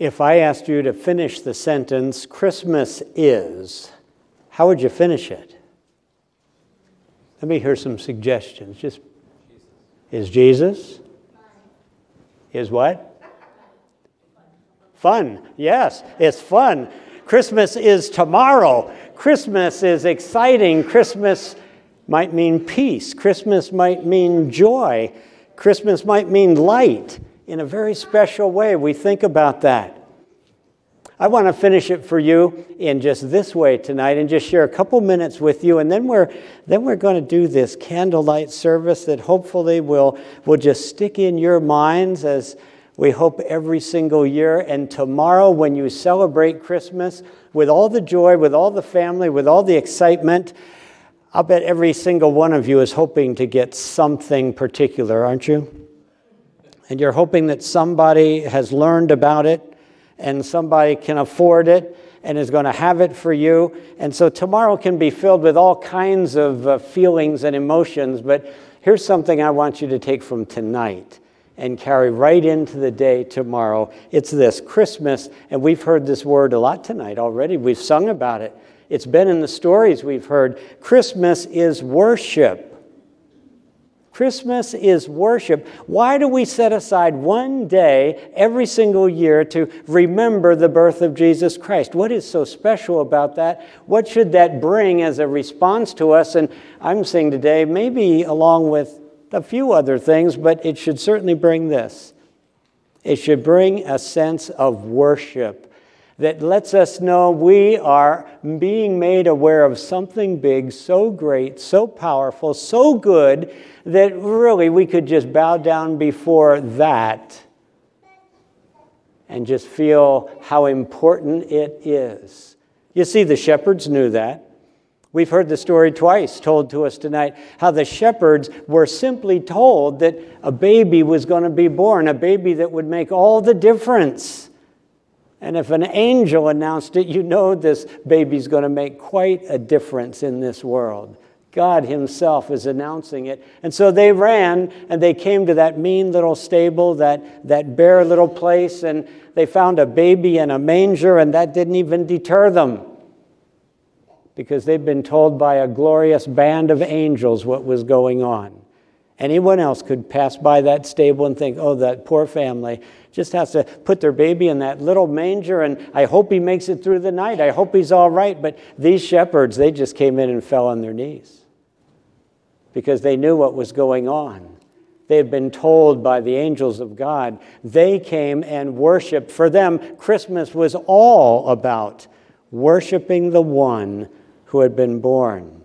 If I asked you to finish the sentence, Christmas is, how would you finish it? Let me hear some suggestions. Just is Jesus? Is what? Fun. Yes, it's fun. Christmas is tomorrow. Christmas is exciting. Christmas might mean peace. Christmas might mean joy. Christmas might mean light in a very special way. We think about that. I want to finish it for you in just this way tonight and just share a couple minutes with you. And then we're, then we're going to do this candlelight service that hopefully will, will just stick in your minds as we hope every single year. And tomorrow, when you celebrate Christmas with all the joy, with all the family, with all the excitement, I'll bet every single one of you is hoping to get something particular, aren't you? And you're hoping that somebody has learned about it and somebody can afford it and is going to have it for you. And so tomorrow can be filled with all kinds of uh, feelings and emotions, but here's something I want you to take from tonight and carry right into the day tomorrow. It's this Christmas, and we've heard this word a lot tonight already. We've sung about it. It's been in the stories we've heard. Christmas is worship. Christmas is worship. Why do we set aside one day every single year to remember the birth of Jesus Christ? What is so special about that? What should that bring as a response to us? And I'm saying today, maybe along with a few other things, but it should certainly bring this. It should bring a sense of worship that lets us know we are being made aware of something big, so great, so powerful, so good that really we could just bow down before that and just feel how important it is. You see, the shepherds knew that. We've heard the story twice told to us tonight how the shepherds were simply told that a baby was going to be born, a baby that would make all the difference. And if an angel announced it, you know this baby's going to make quite a difference in this world. God Himself is announcing it. And so they ran and they came to that mean little stable, that, that bare little place, and they found a baby in a manger, and that didn't even deter them because they'd been told by a glorious band of angels what was going on. Anyone else could pass by that stable and think, oh, that poor family just has to put their baby in that little manger, and I hope he makes it through the night. I hope he's all right. But these shepherds, they just came in and fell on their knees because they knew what was going on. They had been told by the angels of God. They came and worshiped. For them, Christmas was all about worshiping the one who had been born.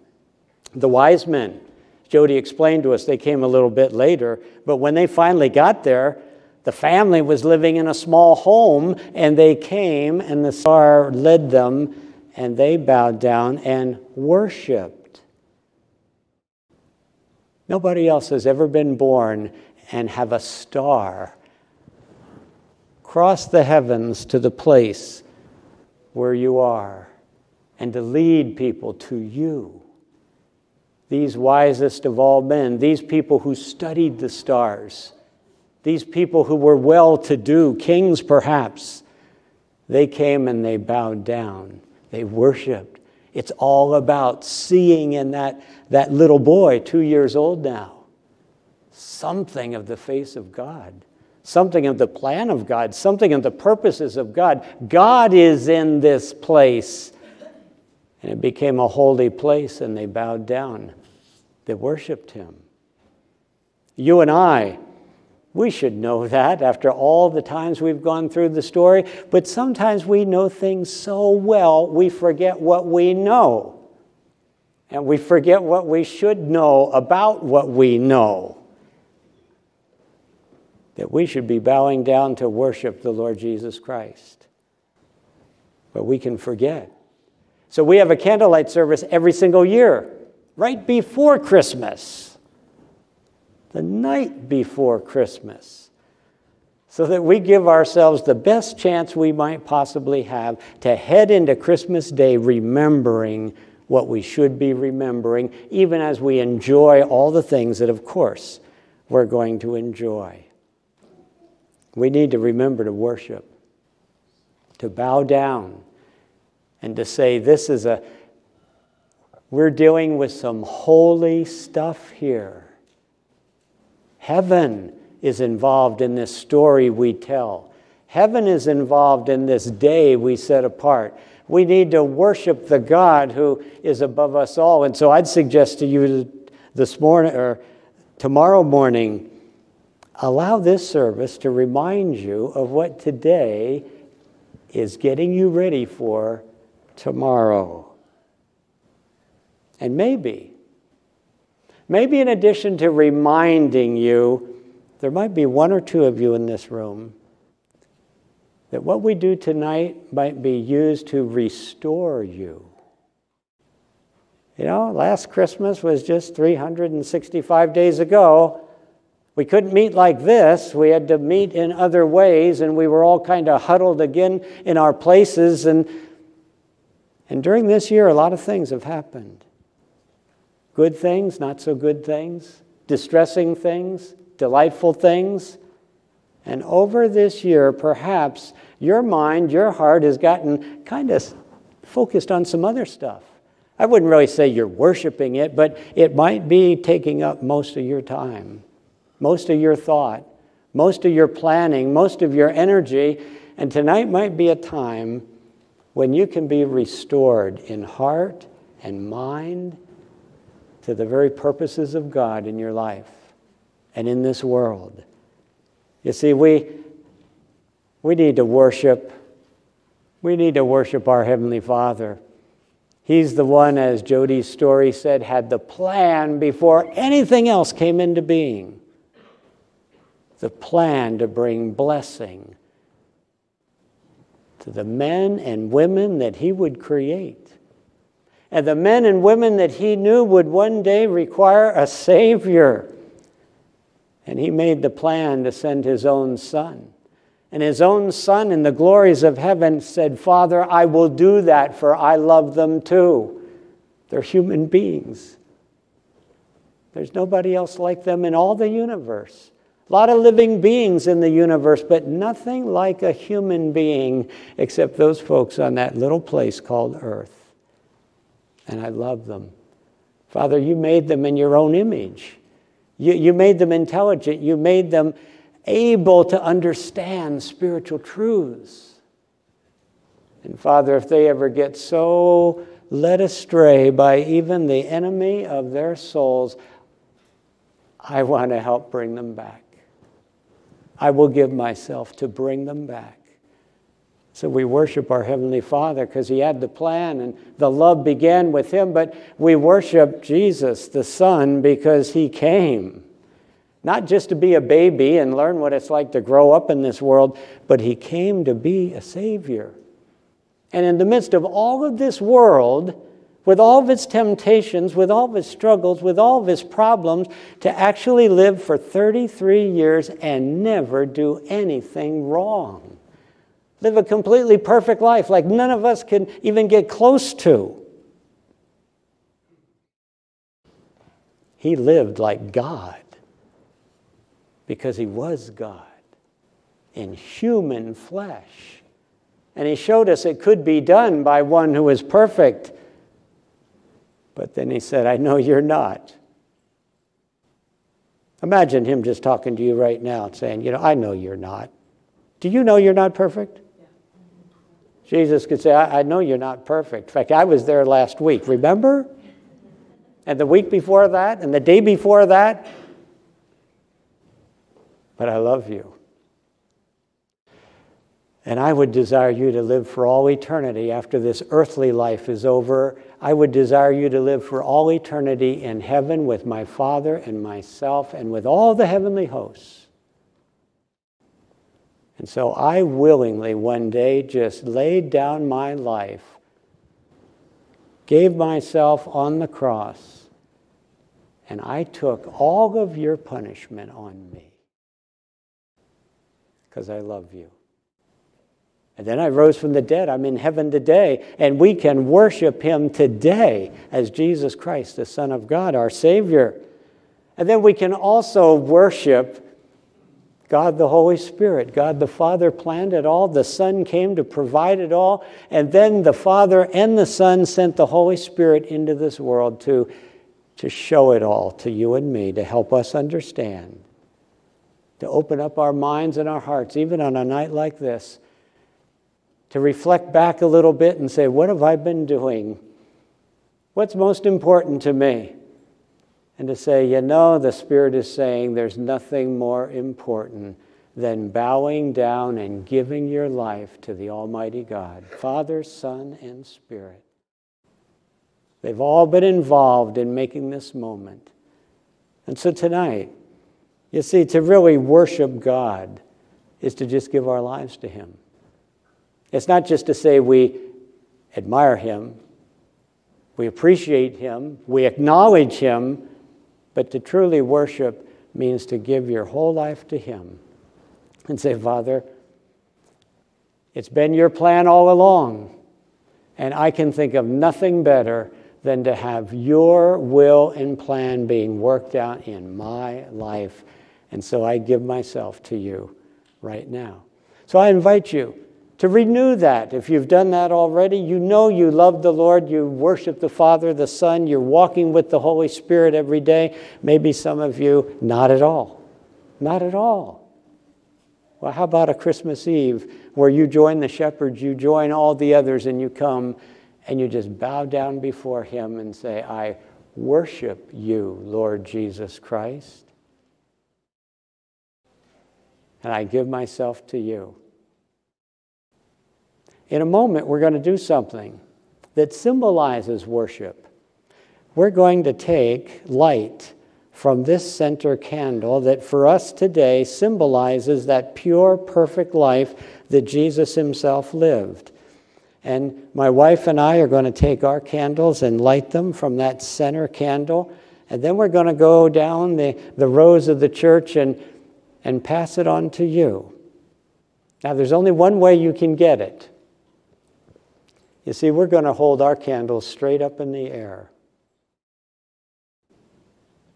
The wise men, Jody explained to us, they came a little bit later, but when they finally got there, the family was living in a small home, and they came, and the star led them, and they bowed down and worshiped. Nobody else has ever been born and have a star cross the heavens to the place where you are and to lead people to you. These wisest of all men, these people who studied the stars, these people who were well to do, kings perhaps, they came and they bowed down. They worshiped. It's all about seeing in that, that little boy, two years old now, something of the face of God, something of the plan of God, something of the purposes of God. God is in this place. And it became a holy place, and they bowed down. They worshiped him. You and I, we should know that after all the times we've gone through the story, but sometimes we know things so well we forget what we know. And we forget what we should know about what we know. that we should be bowing down to worship the Lord Jesus Christ. But we can forget. So we have a candlelight service every single year, right before Christmas, the night before Christmas, so that we give ourselves the best chance we might possibly have to head into Christmas Day remembering what we should be remembering, even as we enjoy all the things that, of course, we're going to enjoy. We need to remember to worship, to bow down, and to say, This is a, we're dealing with some holy stuff here. Heaven is involved in this story we tell. Heaven is involved in this day we set apart. We need to worship the God who is above us all. And so I'd suggest to you this morning or tomorrow morning, allow this service to remind you of what today is getting you ready for tomorrow. And maybe, maybe in addition to reminding you, there might be one or two of you in this room that what we do tonight might be used to restore you. You know, last Christmas was just 365 days ago. We couldn't meet like this. We had to meet in other ways, and we were all kind of huddled again in our places. And, and during this year, a lot of things have happened good things, not so good things, distressing things, delightful things. And over this year, perhaps your mind, your heart has gotten kind of focused on some other stuff. I wouldn't really say you're worshiping it, but it might be taking up most of your time, most of your thought, most of your planning, most of your energy. And tonight might be a time when you can be restored in heart and mind to the very purposes of God in your life and in this world. You see, we, we need to worship. We need to worship our Heavenly Father. He's the one, as Jody's story said, had the plan before anything else came into being. The plan to bring blessing the men and women that he would create. And the men and women that he knew would one day require a Savior. And he made the plan to send his own son. And his own son, in the glories of heaven, said, Father, I will do that, for I love them too. They're human beings. There's nobody else like them in all the universe. A lot of living beings in the universe, but nothing like a human being except those folks on that little place called Earth. And I love them. Father, you made them in your own image. You, you made them intelligent. You made them able to understand spiritual truths. And Father, if they ever get so led astray by even the enemy of their souls, I want to help bring them back. I will give myself to bring them back. So we worship our Heavenly Father because He had the plan and the love began with Him, but we worship Jesus, the Son, because He came not just to be a baby and learn what it's like to grow up in this world, but he came to be a Savior. And in the midst of all of this world, with all of its temptations, with all of its struggles, with all of its problems, to actually live for 33 years and never do anything wrong. Live a completely perfect life like none of us can even get close to. He lived like God because he was God in human flesh. And he showed us it could be done by one who is perfect. But then he said, I know you're not. Imagine him just talking to you right now and saying, You know, I know you're not. Do you know you're not perfect? Jesus could say, I, I know you're not perfect. In fact, I was there last week, remember? And the week before that, and the day before that, but I love you. And I would desire you to live for all eternity after this earthly life is over. I would desire you to live for all eternity in heaven with my Father and myself and with all the heavenly hosts. And so I willingly one day just laid down my life, gave myself on the cross, and I took all of your punishment on me because I love you. And then I rose from the dead. I'm in heaven today, and we can worship him today as Jesus Christ, the Son of God, our Savior. And then we can also worship God the Holy Spirit. God the Father planned it all. The Son came to provide it all. And then the Father and the Son sent the Holy Spirit into this world to, to show it all to you and me, to help us understand, to open up our minds and our hearts, even on a night like this, to reflect back a little bit and say, What have I been doing? What's most important to me? and to say, you know, the Spirit is saying there's nothing more important than bowing down and giving your life to the Almighty God, Father, Son, and Spirit. They've all been involved in making this moment. And so tonight, you see, to really worship God is to just give our lives to Him. It's not just to say we admire Him, we appreciate Him, we acknowledge Him but to truly worship means to give your whole life to Him and say, Father, it's been your plan all along, and I can think of nothing better than to have your will and plan being worked out in my life. And so I give myself to you right now. So I invite you to renew that. If you've done that already, you know you love the Lord, you worship the Father, the Son, you're walking with the Holy Spirit every day. Maybe some of you, not at all. Not at all. Well, how about a Christmas Eve where you join the shepherds, you join all the others, and you come and you just bow down before Him and say, I worship you, Lord Jesus Christ. And I give myself to you. In a moment, we're going to do something that symbolizes worship. We're going to take light from this center candle that for us today symbolizes that pure, perfect life that Jesus himself lived. And my wife and I are going to take our candles and light them from that center candle. And then we're going to go down the, the rows of the church and, and pass it on to you. Now, there's only one way you can get it. You see, we're going to hold our candles straight up in the air.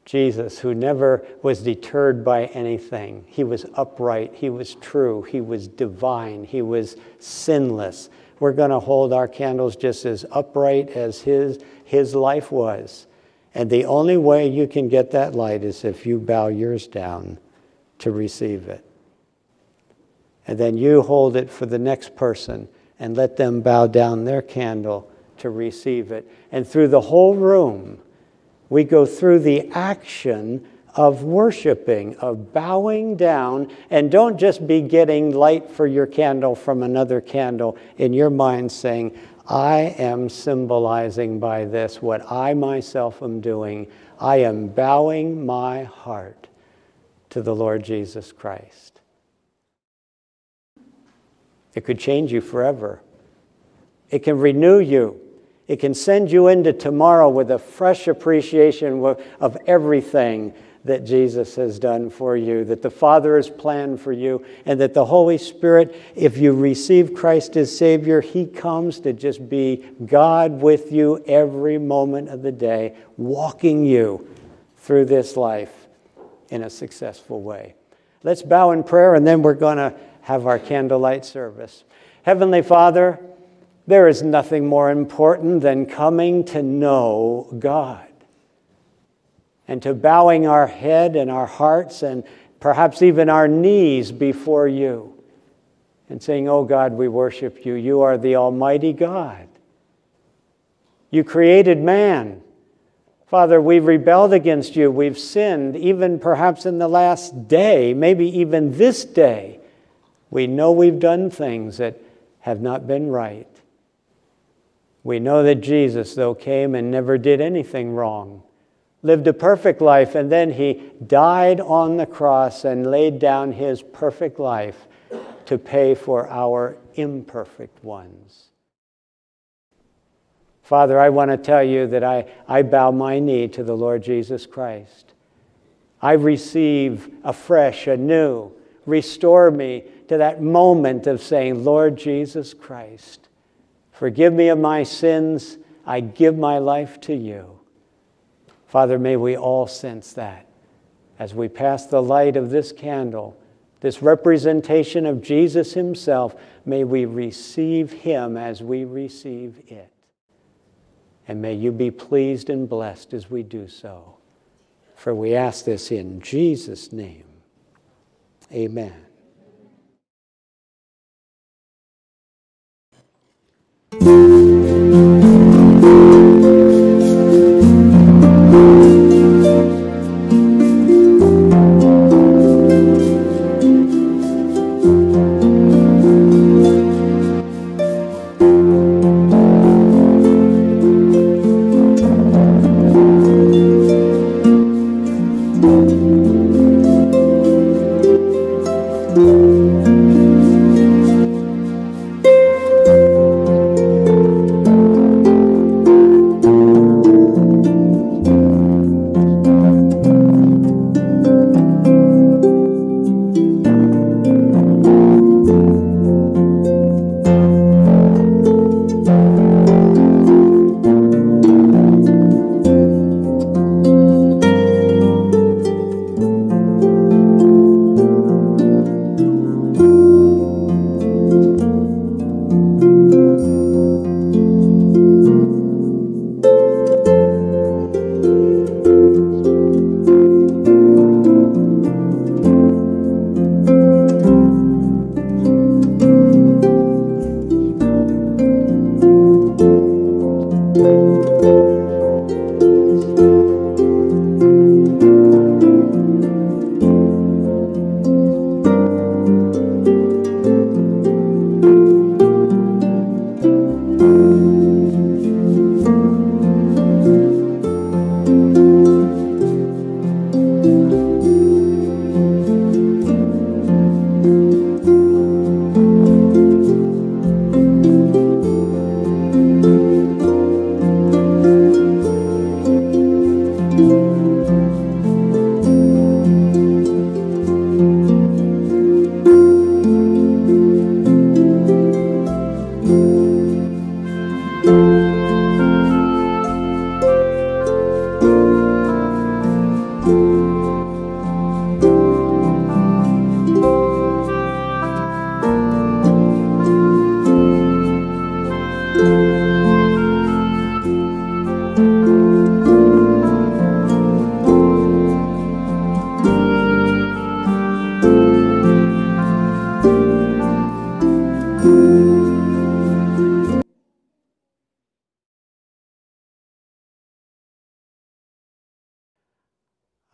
Jesus, who never was deterred by anything, he was upright, he was true, he was divine, he was sinless. We're going to hold our candles just as upright as his, his life was. And the only way you can get that light is if you bow yours down to receive it. And then you hold it for the next person and let them bow down their candle to receive it. And through the whole room, we go through the action of worshiping, of bowing down, and don't just be getting light for your candle from another candle in your mind saying, I am symbolizing by this what I myself am doing. I am bowing my heart to the Lord Jesus Christ. It could change you forever. It can renew you. It can send you into tomorrow with a fresh appreciation of everything that Jesus has done for you, that the Father has planned for you, and that the Holy Spirit, if you receive Christ as Savior, He comes to just be God with you every moment of the day, walking you through this life in a successful way. Let's bow in prayer, and then we're going to have our candlelight service. Heavenly Father, there is nothing more important than coming to know God and to bowing our head and our hearts and perhaps even our knees before you and saying, Oh God, we worship you. You are the Almighty God. You created man. Father, we've rebelled against you. We've sinned, even perhaps in the last day, maybe even this day. We know we've done things that have not been right. We know that Jesus, though, came and never did anything wrong, lived a perfect life, and then he died on the cross and laid down his perfect life to pay for our imperfect ones. Father, I want to tell you that I, I bow my knee to the Lord Jesus Christ. I receive afresh, anew, restore me to that moment of saying, Lord Jesus Christ, forgive me of my sins. I give my life to you. Father, may we all sense that as we pass the light of this candle, this representation of Jesus Himself, may we receive Him as we receive it. And may you be pleased and blessed as we do so. For we ask this in Jesus' name. Amen.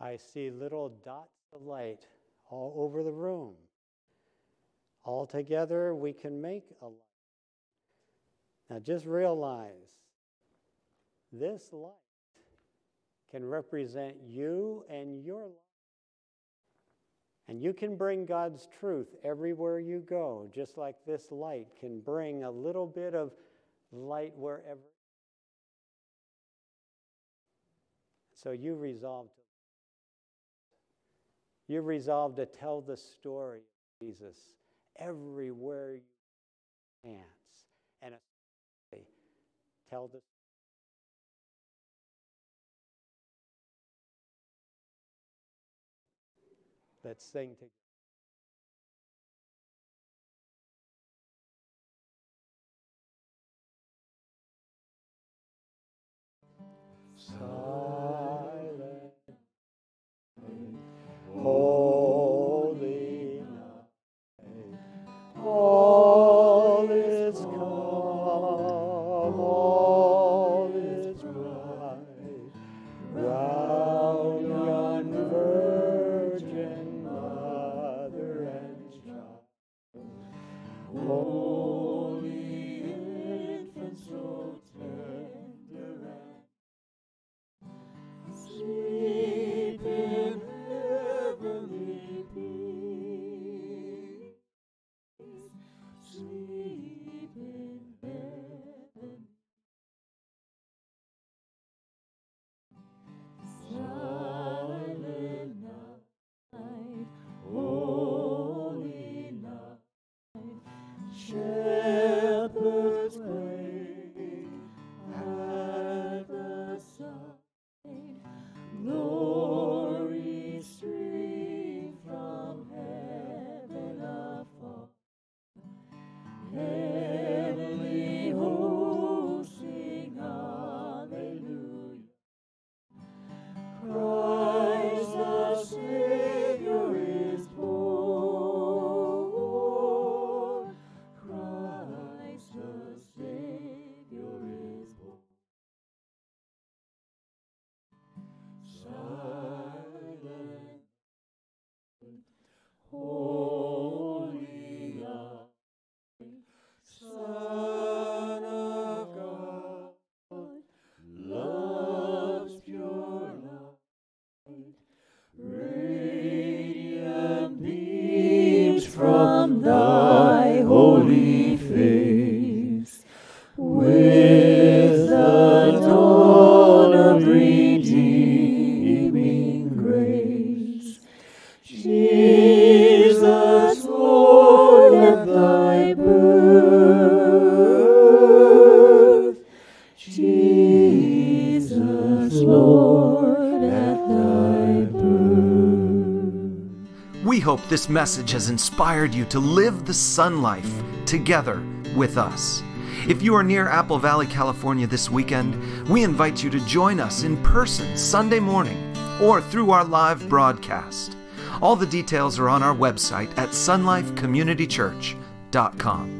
I see little dots of light all over the room. All together, we can make a light. Now, just realize this light can represent you and your life. And you can bring God's truth everywhere you go, just like this light can bring a little bit of light wherever. So you resolve to you resolve to tell the story of Jesus everywhere you chance and tell the Let's sing together. Silent. This message has inspired you to live the Sun Life together with us. If you are near Apple Valley, California this weekend, we invite you to join us in person Sunday morning or through our live broadcast. All the details are on our website at sunlifecommunitychurch.com.